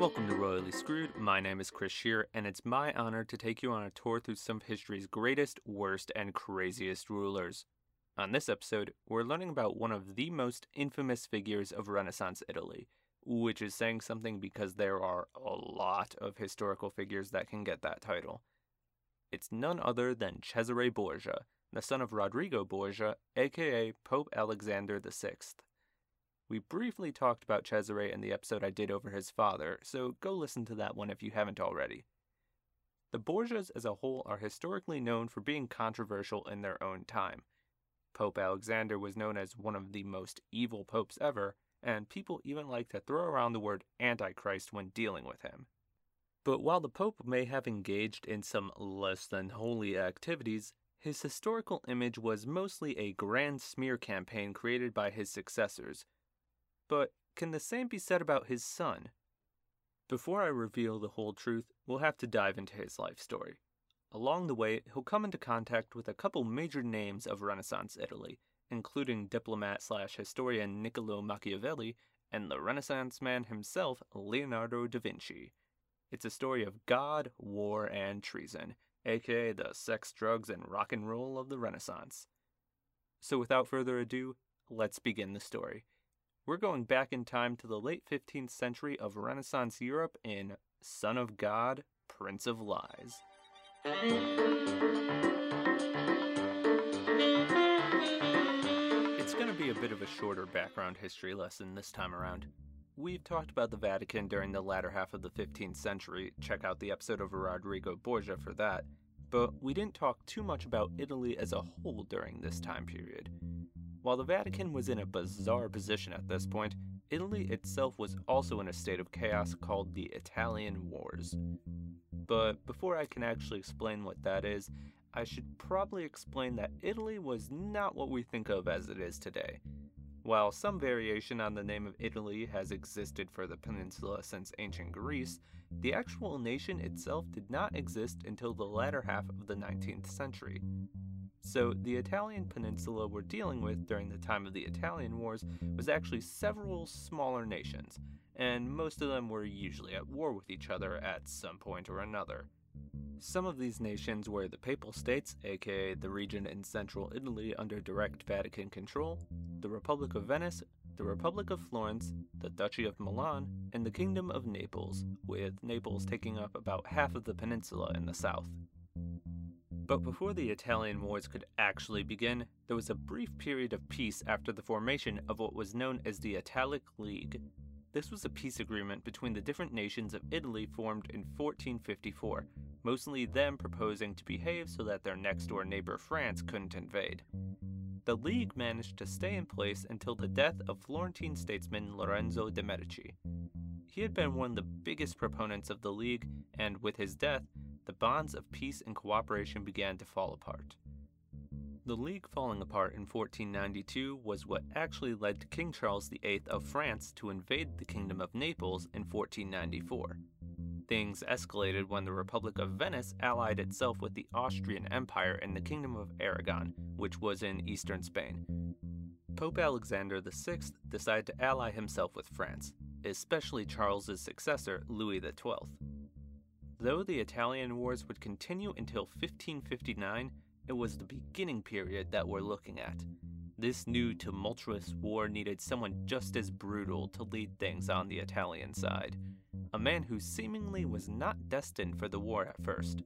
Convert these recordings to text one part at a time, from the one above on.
Welcome to Royally Screwed. My name is Chris Shear, and it's my honor to take you on a tour through some of history's greatest, worst, and craziest rulers. On this episode, we're learning about one of the most infamous figures of Renaissance Italy, which is saying something because there are a lot of historical figures that can get that title. It's none other than Cesare Borgia, the son of Rodrigo Borgia, aka Pope Alexander VI. We briefly talked about Cesare in the episode I did over his father, so go listen to that one if you haven't already. The Borgias as a whole are historically known for being controversial in their own time. Pope Alexander was known as one of the most evil popes ever, and people even like to throw around the word Antichrist when dealing with him. But while the Pope may have engaged in some less than holy activities, his historical image was mostly a grand smear campaign created by his successors but can the same be said about his son? Before I reveal the whole truth, we'll have to dive into his life story. Along the way, he'll come into contact with a couple major names of Renaissance Italy, including diplomat slash historian Niccolo Machiavelli and the Renaissance man himself, Leonardo da Vinci. It's a story of God, war, and treason, aka the sex, drugs, and rock and roll of the Renaissance. So without further ado, let's begin the story. We're going back in time to the late 15th century of Renaissance Europe in Son of God, Prince of Lies. It's going to be a bit of a shorter background history lesson this time around. We've talked about the Vatican during the latter half of the 15th century. Check out the episode of Rodrigo Borgia for that. But we didn't talk too much about Italy as a whole during this time period. While the Vatican was in a bizarre position at this point, Italy itself was also in a state of chaos called the Italian Wars. But before I can actually explain what that is, I should probably explain that Italy was not what we think of as it is today. While some variation on the name of Italy has existed for the peninsula since ancient Greece, the actual nation itself did not exist until the latter half of the 19th century. So, the Italian peninsula we're dealing with during the time of the Italian Wars was actually several smaller nations, and most of them were usually at war with each other at some point or another. Some of these nations were the Papal States, aka the region in central Italy under direct Vatican control, the Republic of Venice, the Republic of Florence, the Duchy of Milan, and the Kingdom of Naples, with Naples taking up about half of the peninsula in the south. But before the Italian Wars could actually begin, there was a brief period of peace after the formation of what was known as the Italic League. This was a peace agreement between the different nations of Italy formed in 1454, mostly them proposing to behave so that their next door neighbor France couldn't invade. The League managed to stay in place until the death of Florentine statesman Lorenzo de' Medici. He had been one of the biggest proponents of the League, and with his death, the bonds of peace and cooperation began to fall apart. The League falling apart in 1492 was what actually led to King Charles VIII of France to invade the Kingdom of Naples in 1494. Things escalated when the Republic of Venice allied itself with the Austrian Empire and the Kingdom of Aragon, which was in eastern Spain. Pope Alexander VI decided to ally himself with France, especially Charles's successor, Louis XII. Though the Italian Wars would continue until 1559, it was the beginning period that we're looking at. This new tumultuous war needed someone just as brutal to lead things on the Italian side. A man who seemingly was not destined for the war at first.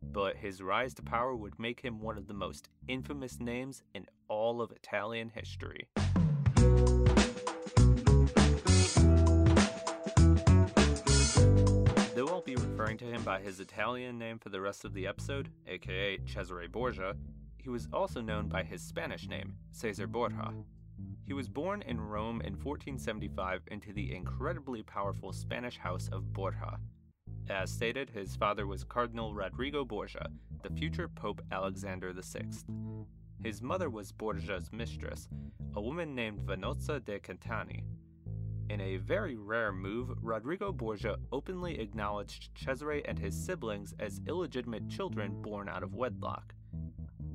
But his rise to power would make him one of the most infamous names in all of Italian history. Referring to him by his Italian name for the rest of the episode, aka Cesare Borgia, he was also known by his Spanish name, Cesar Borja. He was born in Rome in 1475 into the incredibly powerful Spanish house of Borja. As stated, his father was Cardinal Rodrigo Borgia, the future Pope Alexander VI. His mother was Borgia's mistress, a woman named Vanozza de Cantani, in a very rare move, Rodrigo Borgia openly acknowledged Cesare and his siblings as illegitimate children born out of wedlock.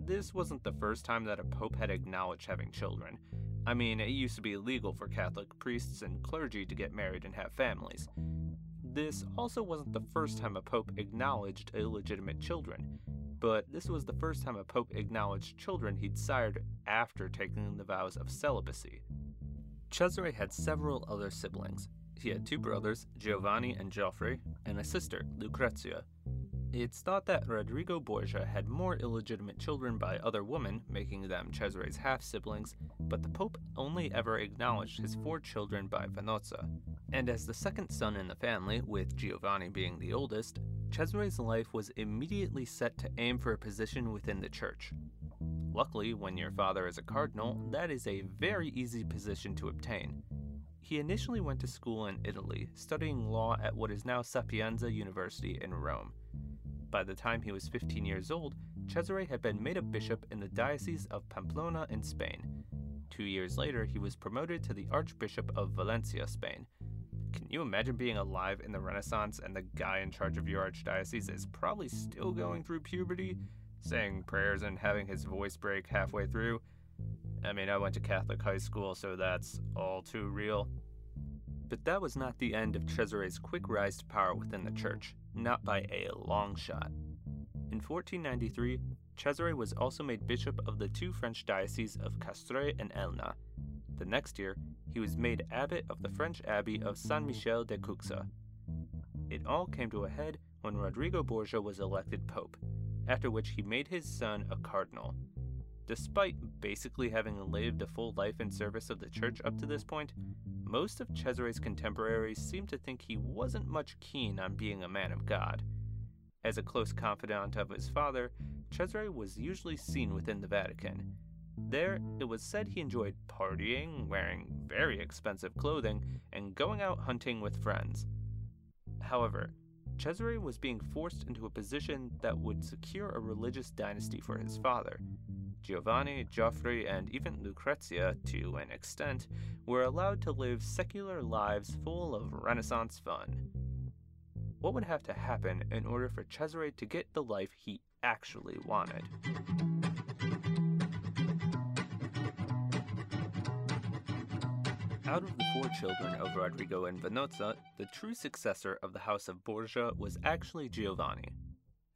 This wasn't the first time that a pope had acknowledged having children. I mean, it used to be illegal for Catholic priests and clergy to get married and have families. This also wasn't the first time a pope acknowledged illegitimate children, but this was the first time a pope acknowledged children he'd sired after taking the vows of celibacy. Cesare had several other siblings. He had two brothers, Giovanni and Geoffrey, and a sister, Lucrezia. It's thought that Rodrigo Borgia had more illegitimate children by other women, making them Cesare's half siblings, but the Pope only ever acknowledged his four children by Vanozza. And as the second son in the family, with Giovanni being the oldest, Cesare's life was immediately set to aim for a position within the church. Luckily, when your father is a cardinal, that is a very easy position to obtain. He initially went to school in Italy, studying law at what is now Sapienza University in Rome. By the time he was 15 years old, Cesare had been made a bishop in the Diocese of Pamplona in Spain. Two years later, he was promoted to the Archbishop of Valencia, Spain, can you imagine being alive in the Renaissance and the guy in charge of your archdiocese is probably still going through puberty, saying prayers and having his voice break halfway through? I mean, I went to Catholic high school, so that's all too real. But that was not the end of Cesare's quick rise to power within the church, not by a long shot. In 1493, Cesare was also made bishop of the two French dioceses of Castres and Elna. The next year, he was made abbot of the French abbey of Saint Michel de Cuxa. It all came to a head when Rodrigo Borgia was elected pope, after which he made his son a cardinal. Despite basically having lived a full life in service of the church up to this point, most of Cesare's contemporaries seem to think he wasn't much keen on being a man of God. As a close confidant of his father, Cesare was usually seen within the Vatican, there, it was said he enjoyed partying, wearing very expensive clothing, and going out hunting with friends. However, Cesare was being forced into a position that would secure a religious dynasty for his father. Giovanni, Geoffrey, and even Lucrezia, to an extent, were allowed to live secular lives full of Renaissance fun. What would have to happen in order for Cesare to get the life he actually wanted? Out of the four children of Rodrigo and Vanozza, the true successor of the House of Borgia was actually Giovanni.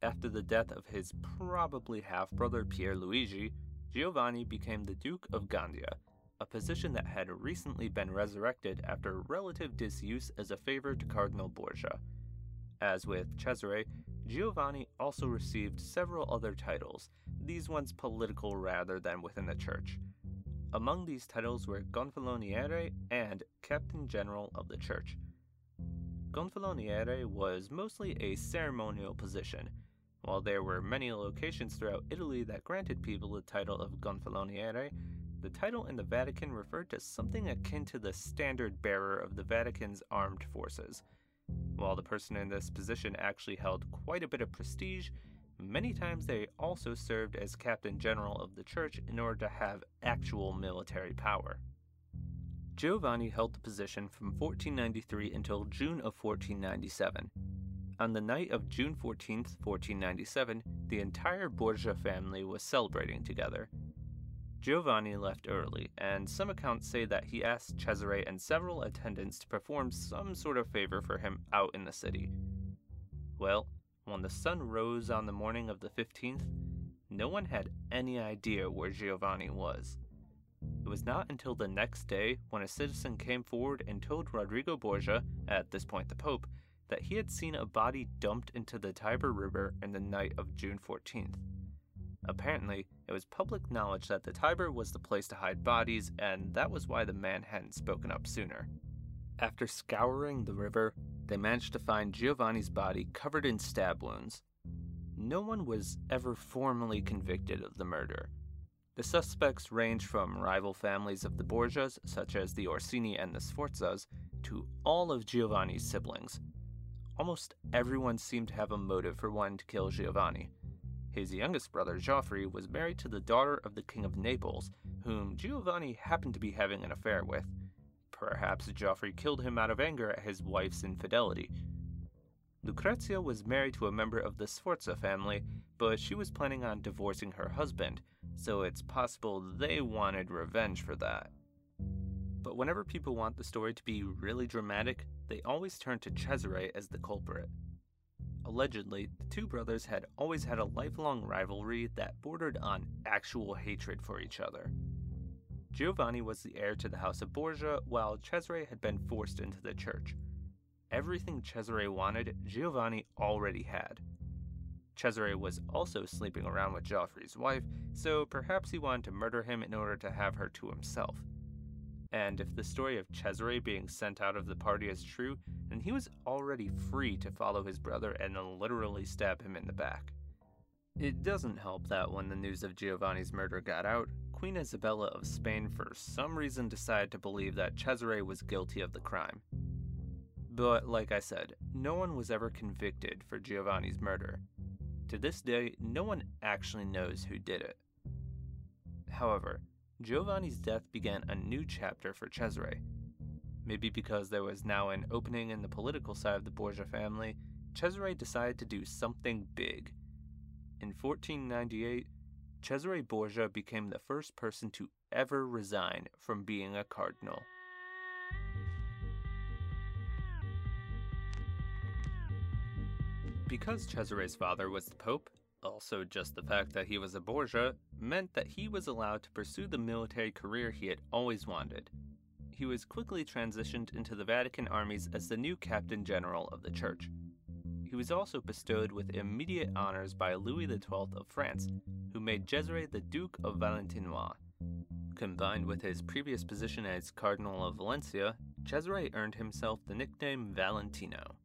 After the death of his probably half brother Pierluigi, Giovanni became the Duke of Gandia, a position that had recently been resurrected after relative disuse as a favor to Cardinal Borgia. As with Cesare, Giovanni also received several other titles, these ones political rather than within the church. Among these titles were Gonfaloniere and Captain General of the Church. Gonfaloniere was mostly a ceremonial position. While there were many locations throughout Italy that granted people the title of Gonfaloniere, the title in the Vatican referred to something akin to the standard bearer of the Vatican's armed forces. While the person in this position actually held quite a bit of prestige, Many times they also served as captain general of the church in order to have actual military power. Giovanni held the position from 1493 until June of 1497. On the night of June 14, 1497, the entire Borgia family was celebrating together. Giovanni left early, and some accounts say that he asked Cesare and several attendants to perform some sort of favor for him out in the city. Well, when the sun rose on the morning of the 15th, no one had any idea where Giovanni was. It was not until the next day when a citizen came forward and told Rodrigo Borgia, at this point the Pope, that he had seen a body dumped into the Tiber River in the night of June 14th. Apparently, it was public knowledge that the Tiber was the place to hide bodies, and that was why the man hadn't spoken up sooner. After scouring the river, they managed to find Giovanni's body covered in stab wounds. No one was ever formally convicted of the murder. The suspects range from rival families of the Borgias, such as the Orsini and the Sforzas, to all of Giovanni's siblings. Almost everyone seemed to have a motive for wanting to kill Giovanni. His youngest brother, Geoffrey, was married to the daughter of the King of Naples, whom Giovanni happened to be having an affair with. Perhaps Geoffrey killed him out of anger at his wife's infidelity. Lucrezia was married to a member of the Sforza family, but she was planning on divorcing her husband, so it's possible they wanted revenge for that. But whenever people want the story to be really dramatic, they always turn to Cesare as the culprit. Allegedly, the two brothers had always had a lifelong rivalry that bordered on actual hatred for each other. Giovanni was the heir to the House of Borgia, while Cesare had been forced into the church. Everything Cesare wanted, Giovanni already had. Cesare was also sleeping around with Geoffrey's wife, so perhaps he wanted to murder him in order to have her to himself. And if the story of Cesare being sent out of the party is true, then he was already free to follow his brother and literally stab him in the back. It doesn't help that when the news of Giovanni's murder got out, Queen Isabella of Spain for some reason decided to believe that Cesare was guilty of the crime. But like I said, no one was ever convicted for Giovanni's murder. To this day, no one actually knows who did it. However, Giovanni's death began a new chapter for Cesare. Maybe because there was now an opening in the political side of the Borgia family, Cesare decided to do something big. In 1498, Cesare Borgia became the first person to ever resign from being a cardinal. Because Cesare's father was the Pope, also just the fact that he was a Borgia, meant that he was allowed to pursue the military career he had always wanted. He was quickly transitioned into the Vatican armies as the new captain general of the church. He was also bestowed with immediate honors by Louis XII of France, who made Cesare the Duke of Valentinois. Combined with his previous position as Cardinal of Valencia, Cesare earned himself the nickname Valentino.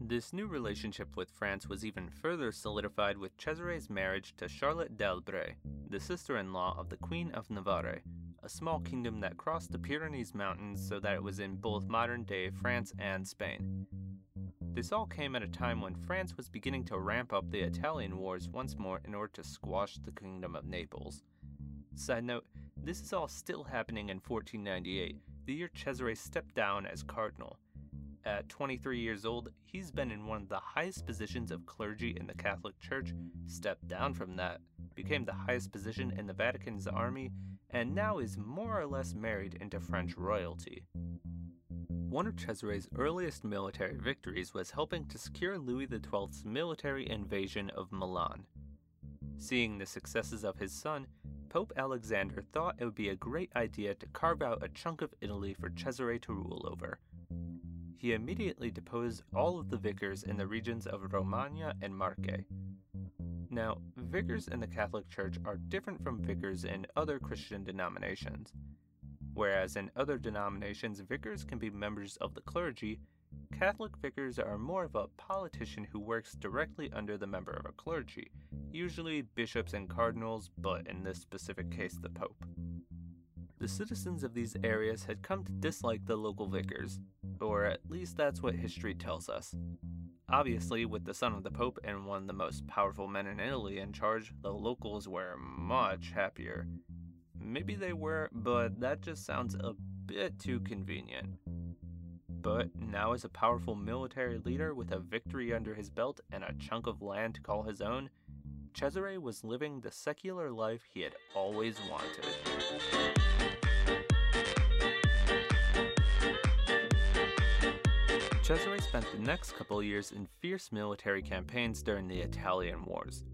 This new relationship with France was even further solidified with Cesare's marriage to Charlotte d'Albret, the sister in law of the Queen of Navarre, a small kingdom that crossed the Pyrenees Mountains so that it was in both modern day France and Spain. This all came at a time when France was beginning to ramp up the Italian wars once more in order to squash the Kingdom of Naples. Side note, this is all still happening in 1498, the year Cesare stepped down as cardinal. At 23 years old, he's been in one of the highest positions of clergy in the Catholic Church, stepped down from that, became the highest position in the Vatican's army, and now is more or less married into French royalty. One of Cesare's earliest military victories was helping to secure Louis XII's military invasion of Milan. Seeing the successes of his son, Pope Alexander thought it would be a great idea to carve out a chunk of Italy for Cesare to rule over. He immediately deposed all of the vicars in the regions of Romagna and Marche. Now, vicars in the Catholic Church are different from vicars in other Christian denominations. Whereas in other denominations, vicars can be members of the clergy, Catholic vicars are more of a politician who works directly under the member of a clergy, usually bishops and cardinals, but in this specific case, the Pope. The citizens of these areas had come to dislike the local vicars, or at least that's what history tells us. Obviously, with the son of the Pope and one of the most powerful men in Italy in charge, the locals were much happier. Maybe they were, but that just sounds a bit too convenient. But now, as a powerful military leader with a victory under his belt and a chunk of land to call his own, Cesare was living the secular life he had always wanted. Cesare spent the next couple years in fierce military campaigns during the Italian Wars.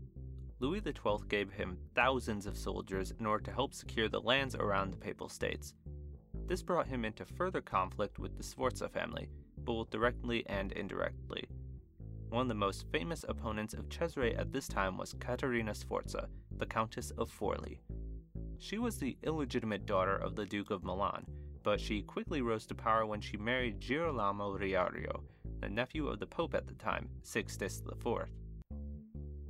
Louis XII gave him thousands of soldiers in order to help secure the lands around the Papal States. This brought him into further conflict with the Sforza family, both directly and indirectly. One of the most famous opponents of Cesare at this time was Caterina Sforza, the Countess of Forli. She was the illegitimate daughter of the Duke of Milan, but she quickly rose to power when she married Girolamo Riario, the nephew of the Pope at the time, Sixtus IV.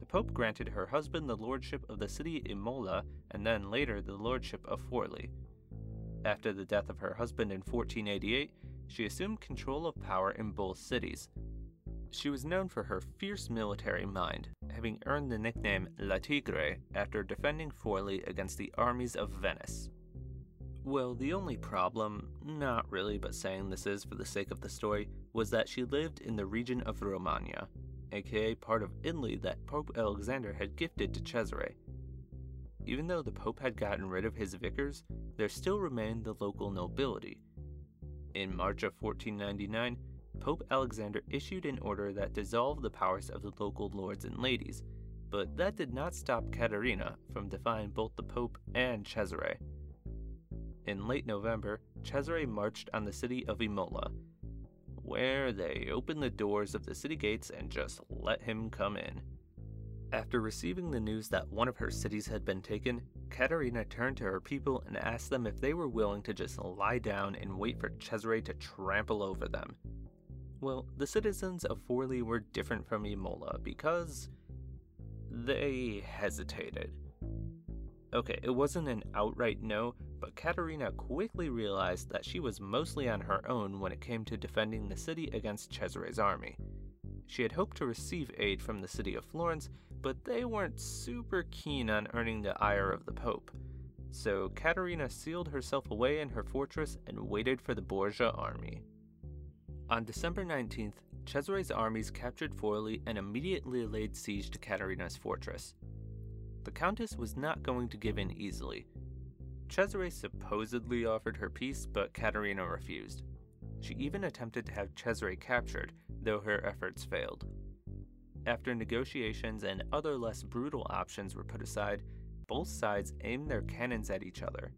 Pope granted her husband the lordship of the city Imola and then later the lordship of Forli. After the death of her husband in 1488, she assumed control of power in both cities. She was known for her fierce military mind, having earned the nickname La Tigre after defending Forli against the armies of Venice. Well, the only problem, not really, but saying this is for the sake of the story, was that she lived in the region of Romagna, aka part of Italy that Pope Alexander had gifted to Cesare. even though the Pope had gotten rid of his vicars, there still remained the local nobility. In March of 1499, Pope Alexander issued an order that dissolved the powers of the local lords and ladies, but that did not stop Caterina from defying both the Pope and Cesare. In late November, Cesare marched on the city of Imola, where they opened the doors of the city gates and just let him come in. After receiving the news that one of her cities had been taken, Caterina turned to her people and asked them if they were willing to just lie down and wait for Cesare to trample over them. Well, the citizens of Forli were different from Imola because they hesitated. Okay, it wasn't an outright no, but Caterina quickly realized that she was mostly on her own when it came to defending the city against Cesare's army. She had hoped to receive aid from the city of Florence, but they weren't super keen on earning the ire of the Pope. So Caterina sealed herself away in her fortress and waited for the Borgia army. On December 19th, Cesare's armies captured Forli and immediately laid siege to Caterina's fortress. The Countess was not going to give in easily, Cesare supposedly offered her peace, but Caterina refused. She even attempted to have Cesare captured, though her efforts failed. After negotiations and other less brutal options were put aside, both sides aimed their cannons at each other.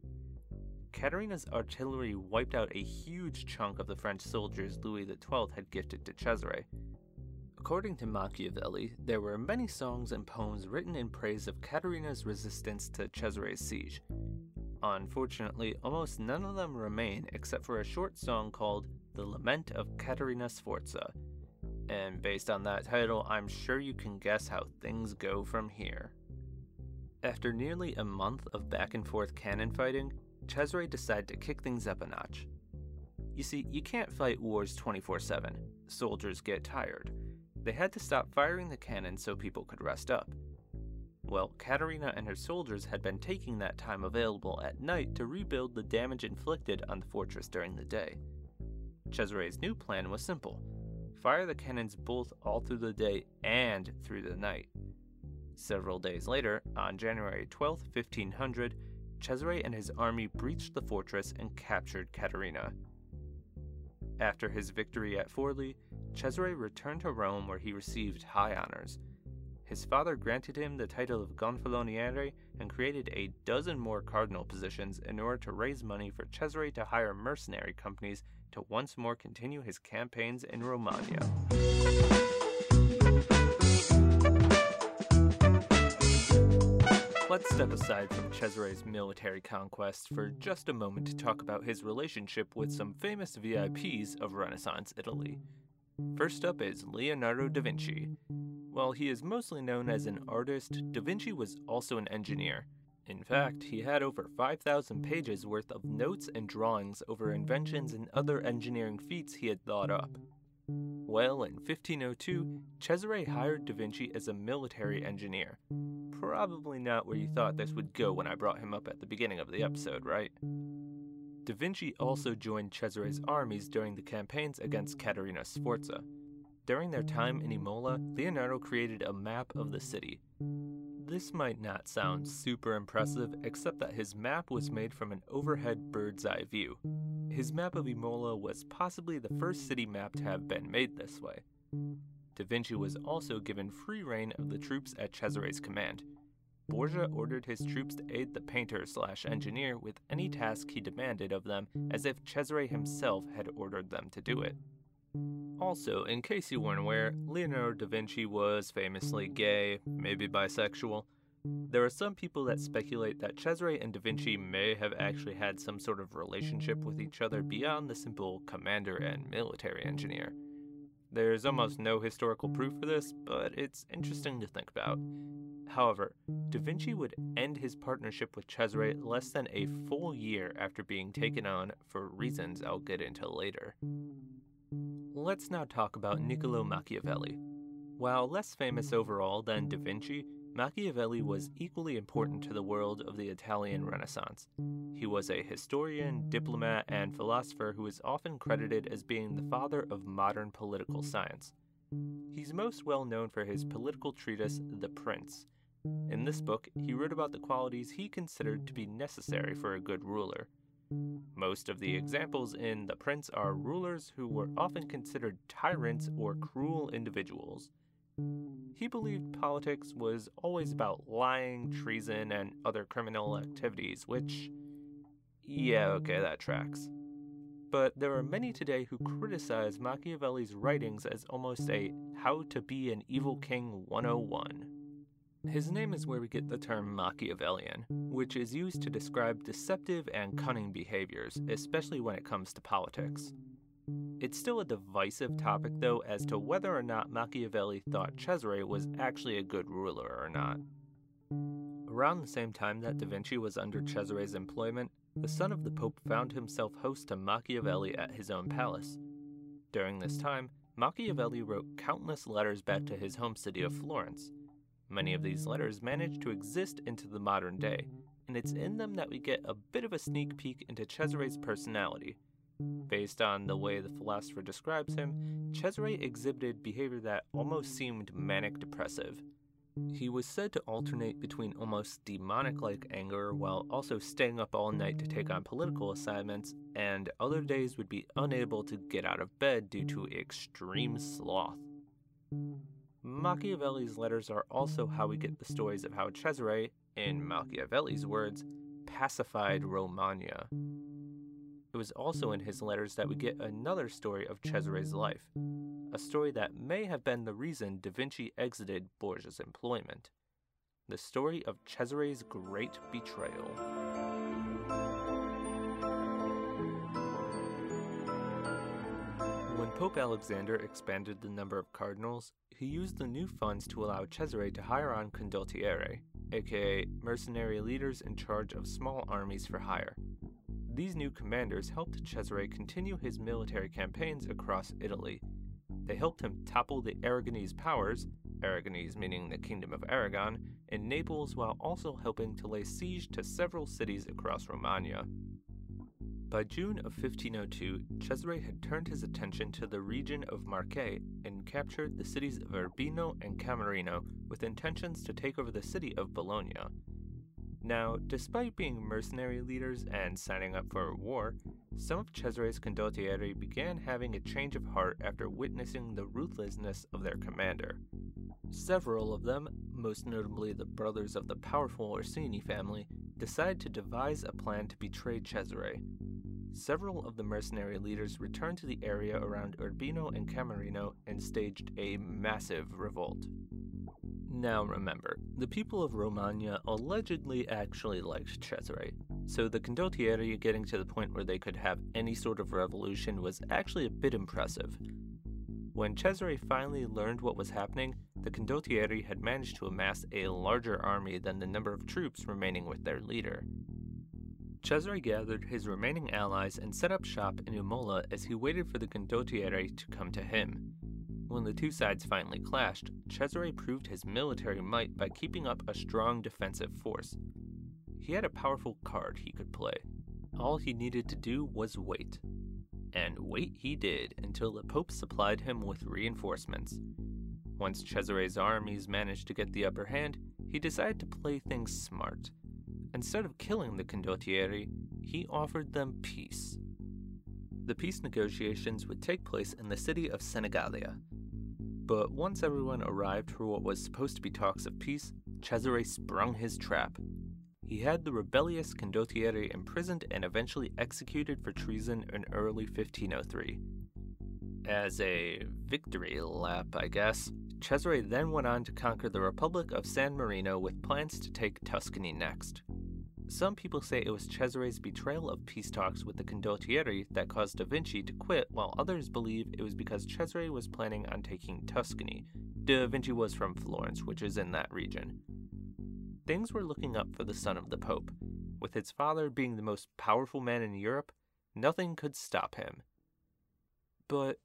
Caterina's artillery wiped out a huge chunk of the French soldiers Louis XII had gifted to Cesare. According to Machiavelli, there were many songs and poems written in praise of Caterina's resistance to Cesare's siege, Unfortunately, almost none of them remain except for a short song called The Lament of Caterina Sforza. And based on that title, I'm sure you can guess how things go from here. After nearly a month of back and forth cannon fighting, Cesare decided to kick things up a notch. You see, you can't fight wars 24 7. Soldiers get tired. They had to stop firing the cannon so people could rest up. Well, Caterina and her soldiers had been taking that time available at night to rebuild the damage inflicted on the fortress during the day. Cesare's new plan was simple fire the cannons both all through the day and through the night. Several days later, on January 12, 1500, Cesare and his army breached the fortress and captured Caterina. After his victory at Forli, Cesare returned to Rome where he received high honors. His father granted him the title of Gonfaloniere and created a dozen more cardinal positions in order to raise money for Cesare to hire mercenary companies to once more continue his campaigns in Romagna. Let's step aside from Cesare's military conquest for just a moment to talk about his relationship with some famous VIPs of Renaissance Italy. First up is Leonardo da Vinci. While he is mostly known as an artist, Da Vinci was also an engineer. In fact, he had over 5,000 pages worth of notes and drawings over inventions and other engineering feats he had thought up. Well, in 1502, Cesare hired Da Vinci as a military engineer. Probably not where you thought this would go when I brought him up at the beginning of the episode, right? Da Vinci also joined Cesare's armies during the campaigns against Caterina Sforza. During their time in Imola, Leonardo created a map of the city. This might not sound super impressive, except that his map was made from an overhead bird's eye view. His map of Imola was possibly the first city map to have been made this way. Da Vinci was also given free rein of the troops at Cesare's command. Borgia ordered his troops to aid the painter slash engineer with any task he demanded of them, as if Cesare himself had ordered them to do it. Also, in case you weren't aware, Leonardo da Vinci was famously gay, maybe bisexual. There are some people that speculate that Cesare and da Vinci may have actually had some sort of relationship with each other beyond the simple commander and military engineer. There's almost mm-hmm. no historical proof for this, but it's interesting to think about. However, Da Vinci would end his partnership with Cesare less than a full year after being taken on for reasons I'll get into later. Let's now talk about Niccolo Machiavelli. While less famous overall than Da Vinci, Machiavelli was equally important to the world of the Italian Renaissance. He was a historian, diplomat, and philosopher who is often credited as being the father of modern political science. He's most well known for his political treatise, The Prince, In this book, he wrote about the qualities he considered to be necessary for a good ruler. Most of the examples in The Prince are rulers who were often considered tyrants or cruel individuals. He believed politics was always about lying, treason, and other criminal activities, which. Yeah, okay, that tracks. But there are many today who criticize Machiavelli's writings as almost a How to Be an Evil King 101. His name is where we get the term Machiavellian, which is used to describe deceptive and cunning behaviors, especially when it comes to politics. It's still a divisive topic, though, as to whether or not Machiavelli thought Cesare was actually a good ruler or not. Around the same time that Da Vinci was under Cesare's employment, the son of the Pope found himself host to Machiavelli at his own palace. During this time, Machiavelli wrote countless letters back to his home city of Florence. Many of these letters managed to exist into the modern day, and it's in them that we get a bit of a sneak peek into Cesare's personality, Based on the way the philosopher describes him, Cesare exhibited behavior that almost seemed manic depressive. He was said to alternate between almost demonic like anger while also staying up all night to take on political assignments, and other days would be unable to get out of bed due to extreme sloth. Machiavelli's letters are also how we get the stories of how Cesare, in Machiavelli's words, pacified Romagna. It was also in his letters that we get another story of Cesare's life, a story that may have been the reason Da Vinci exited Borgia's employment. The story of Cesare's great betrayal. When Pope Alexander expanded the number of cardinals, he used the new funds to allow Cesare to hire on condottieri, aka mercenary leaders in charge of small armies for hire, these new commanders helped Cesare continue his military campaigns across Italy. They helped him topple the Aragonese powers, Aragonese meaning the Kingdom of Aragon, in Naples while also helping to lay siege to several cities across Romagna. By June of 1502, Cesare had turned his attention to the region of Marche and captured the cities of Urbino and Camerino with intentions to take over the city of Bologna. Now, despite being mercenary leaders and signing up for a war, some of Cesare's condottieri began having a change of heart after witnessing the ruthlessness of their commander. Several of them, most notably the brothers of the powerful Orsini family, decide to devise a plan to betray Cesare. Several of the mercenary leaders returned to the area around Urbino and Camerino and staged a massive revolt. Now remember, the people of Romagna allegedly actually liked Cesare, so the condottieri getting to the point where they could have any sort of revolution was actually a bit impressive. When Cesare finally learned what was happening, the condottieri had managed to amass a larger army than the number of troops remaining with their leader. Cesare gathered his remaining allies and set up shop in Imola as he waited for the condottieri to come to him. When the two sides finally clashed, Cesare proved his military might by keeping up a strong defensive force. He had a powerful card he could play. All he needed to do was wait. And wait he did until the Pope supplied him with reinforcements. Once Cesare's armies managed to get the upper hand, he decided to play things smart. Instead of killing the condottieri, he offered them peace. The peace negotiations would take place in the city of Senigallia, but once everyone arrived for what was supposed to be talks of peace, Cesare sprung his trap. He had the rebellious condottieri imprisoned and eventually executed for treason in early 1503. As a victory lap, I guess, Cesare then went on to conquer the Republic of San Marino with plans to take Tuscany next. Some people say it was Cesare's betrayal of peace talks with the condottieri that caused Da Vinci to quit, while others believe it was because Cesare was planning on taking Tuscany. Da Vinci was from Florence, which is in that region. Things were looking up for the son of the Pope. With his father being the most powerful man in Europe, nothing could stop him. But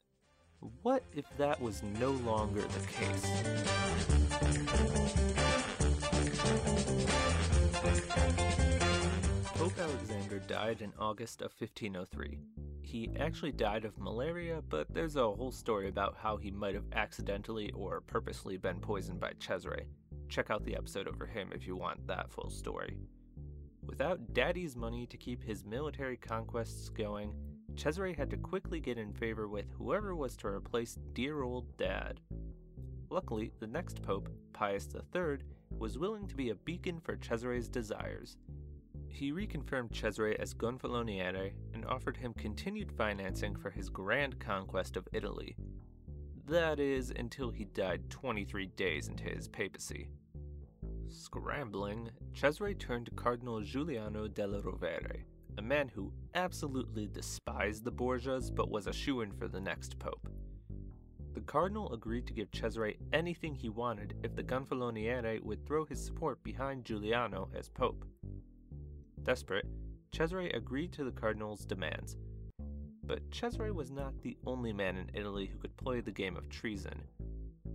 what if that was no longer the case? Died in August of 1503. He actually died of malaria, but there's a whole story about how he might have accidentally or purposely been poisoned by Cesare. check out the episode over him if you want that full story. Without Daddy's money to keep his military conquests going, Cesare had to quickly get in favor with whoever was to replace dear old Dad. Luckily, the next pope, Pius III, was willing to be a beacon for Cesare's desires. He reconfirmed Cesare as Gonfaloniere and offered him continued financing for his grand conquest of Italy. That is, until he died 23 days into his papacy. Scrambling, Cesare turned to Cardinal Giuliano della Rovere, a man who absolutely despised the Borgias but was a shoo in for the next pope. The cardinal agreed to give Cesare anything he wanted if the Gonfaloniere would throw his support behind Giuliano as pope. Desperate, Cesare agreed to the cardinal's demands. But Cesare was not the only man in Italy who could play the game of treason.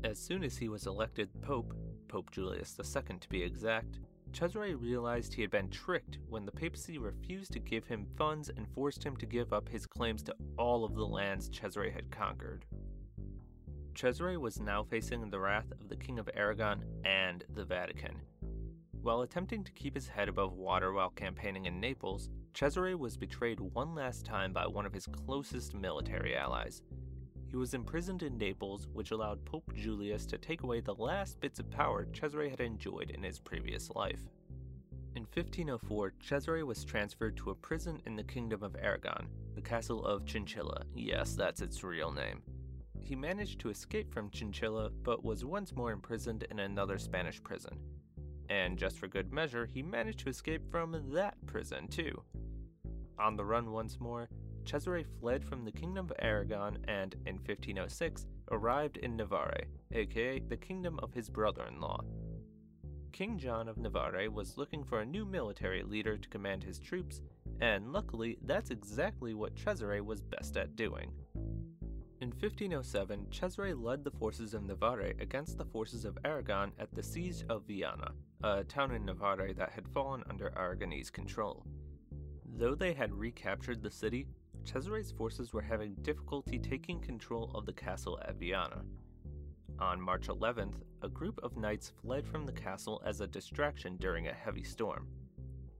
As soon as he was elected pope, Pope Julius II to be exact, Cesare realized he had been tricked when the papacy refused to give him funds and forced him to give up his claims to all of the lands Cesare had conquered. Cesare was now facing the wrath of the King of Aragon and the Vatican. While attempting to keep his head above water while campaigning in Naples, Cesare was betrayed one last time by one of his closest military allies. He was imprisoned in Naples, which allowed Pope Julius to take away the last bits of power Cesare had enjoyed in his previous life. In 1504, Cesare was transferred to a prison in the Kingdom of Aragon, the castle of Chinchilla. Yes, that's its real name he managed to escape from Chinchilla but was once more imprisoned in another Spanish prison. And just for good measure, he managed to escape from that prison too. On the run once more, Cesare fled from the Kingdom of Aragon and, in 1506, arrived in Navarre, aka the kingdom of his brother in law. King John of Navarre was looking for a new military leader to command his troops, and luckily, that's exactly what Cesare was best at doing. In 1507, Cesare led the forces of Navarre against the forces of Aragon at the siege of Viana, a town in Navarre that had fallen under Aragonese control. Though they had recaptured the city, Cesare's forces were having difficulty taking control of the castle at Viana. On March 11th, a group of knights fled from the castle as a distraction during a heavy storm.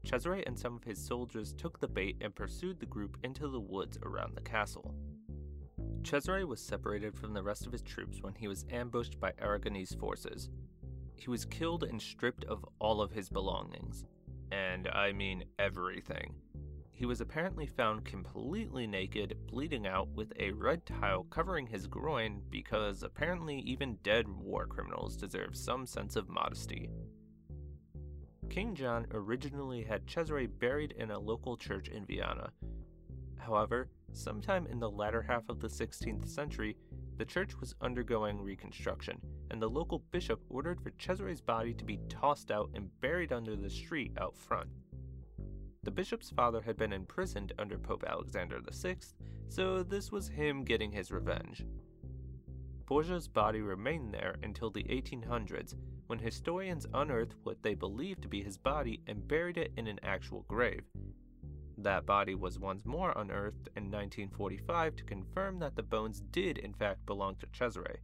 Cesare and some of his soldiers took the bait and pursued the group into the woods around the castle. Cesare was separated from the rest of his troops when he was ambushed by Aragonese forces. He was killed and stripped of all of his belongings. And I mean everything. He was apparently found completely naked, bleeding out, with a red tile covering his groin because apparently even dead war criminals deserve some sense of modesty. King John originally had Cesare buried in a local church in Viana. However, Sometime in the latter half of the 16th century, the church was undergoing reconstruction, and the local bishop ordered for Cesare's body to be tossed out and buried under the street out front. The bishop's father had been imprisoned under Pope Alexander VI, so this was him getting his revenge. Borgia's body remained there until the 1800s, when historians unearthed what they believed to be his body and buried it in an actual grave, that body was once more unearthed in 1945 to confirm that the bones did in fact belong to Cesare.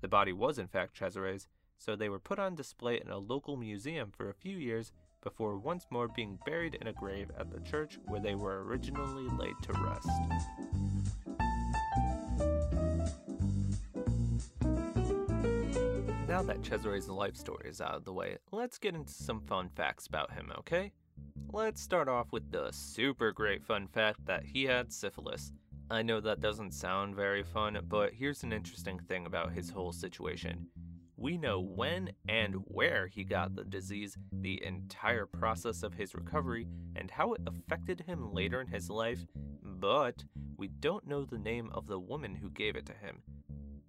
The body was in fact Cesare's, so they were put on display in a local museum for a few years before once more being buried in a grave at the church where they were originally laid to rest. Now that Cesare's life story is out of the way, let's get into some fun facts about him, okay? Let's start off with the super great fun fact that he had syphilis. I know that doesn't sound very fun, but here's an interesting thing about his whole situation. We know when and where he got the disease, the entire process of his recovery, and how it affected him later in his life, but we don't know the name of the woman who gave it to him.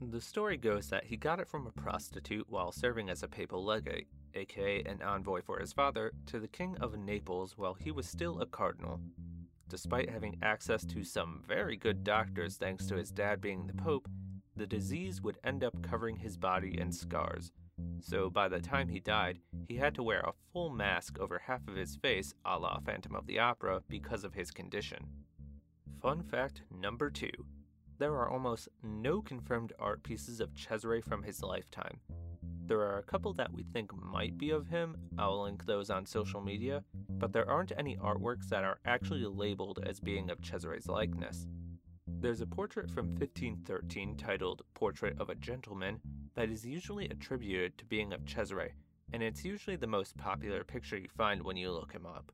The story goes that he got it from a prostitute while serving as a papal legate, aka an envoy for his father, to the King of Naples while he was still a cardinal. Despite having access to some very good doctors thanks to his dad being the Pope, the disease would end up covering his body in scars. So by the time he died, he had to wear a full mask over half of his face a la Phantom of the Opera because of his condition. Fun fact number two there are almost no confirmed art pieces of Cesare from his lifetime, There are a couple that we think might be of him, I'll link those on social media, but there aren't any artworks that are actually labeled as being of Cesare's likeness. There's a portrait from 1513 titled Portrait of a Gentleman that is usually attributed to being of Cesare, and it's usually the most popular picture you find when you look him up.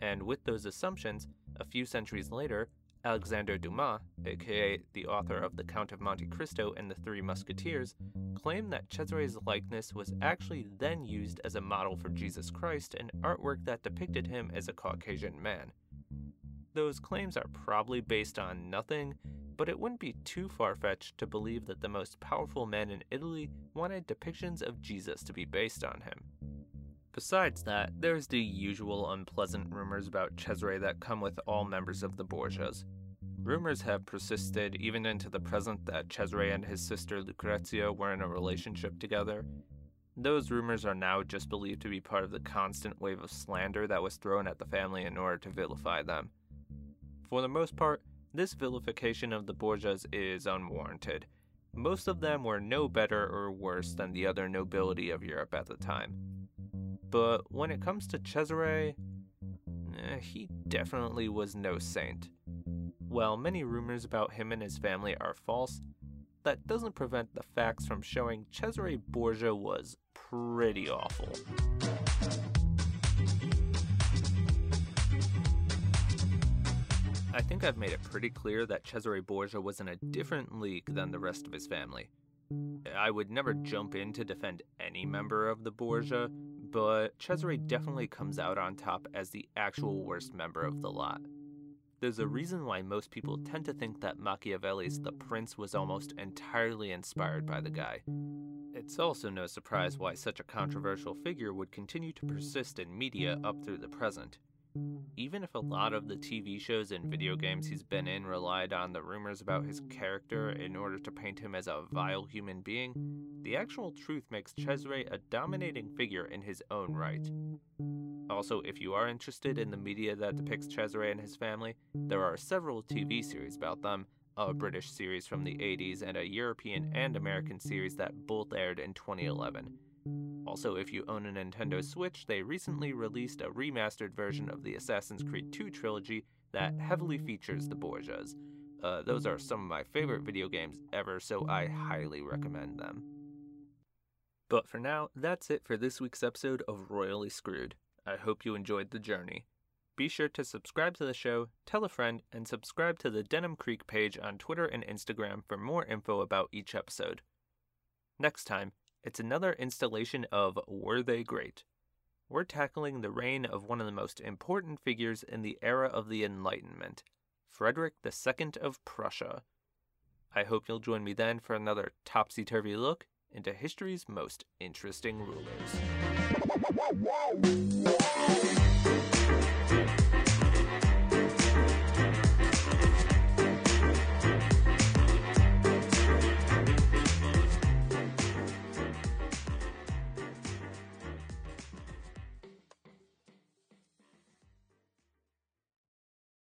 And with those assumptions, a few centuries later, Alexander Dumas, aka the author of The Count of Monte Cristo and the Three Musketeers, claimed that Cesare's likeness was actually then used as a model for Jesus Christ in artwork that depicted him as a Caucasian man. Those claims are probably based on nothing, but it wouldn't be too far fetched to believe that the most powerful men in Italy wanted depictions of Jesus to be based on him. Besides that, there's the usual unpleasant rumors about Cesare that come with all members of the Borgias. Rumors have persisted even into the present that Cesare and his sister Lucrezia were in a relationship together. Those rumors are now just believed to be part of the constant wave of slander that was thrown at the family in order to vilify them. For the most part, this vilification of the Borgias is unwarranted. Most of them were no better or worse than the other nobility of Europe at the time. But when it comes to Cesare, eh, he definitely was no saint. While many rumors about him and his family are false, that doesn't prevent the facts from showing Cesare Borgia was pretty awful. I think I've made it pretty clear that Cesare Borgia was in a different league than the rest of his family. I would never jump in to defend any member of the Borgia, but Cesare definitely comes out on top as the actual worst member of the lot. There's a mm-hmm. reason why most people tend to think that Machiavelli's The Prince was almost entirely inspired by the guy. It's also no surprise why such a controversial figure would continue to persist in media up through the present. Even if a lot of the TV shows and video games he's been in relied on the rumors about his character in order to paint him as a vile human being, the actual truth makes Cesare a dominating figure in his own right. Also, if you are interested in the media that depicts Cesare and his family, there are several TV series about them, a British series from the 80s and a European and American series that both aired in 2011. Also, if you own a Nintendo Switch, they recently released a remastered version of the Assassin's Creed 2 trilogy that heavily features the Borgias. Uh, those are some of my favorite video games ever, so I highly recommend them. But for now, that's it for this week's episode of Royally Screwed. I hope you enjoyed the journey. Be sure to subscribe to the show, tell a friend, and subscribe to the Denim Creek page on Twitter and Instagram for more info about each episode. Next time, it's another installation of Were They Great? We're tackling the reign of one of the most important figures in the era of the Enlightenment, Frederick II of Prussia. I hope you'll join me then for another topsy turvy look into history's most interesting rulers.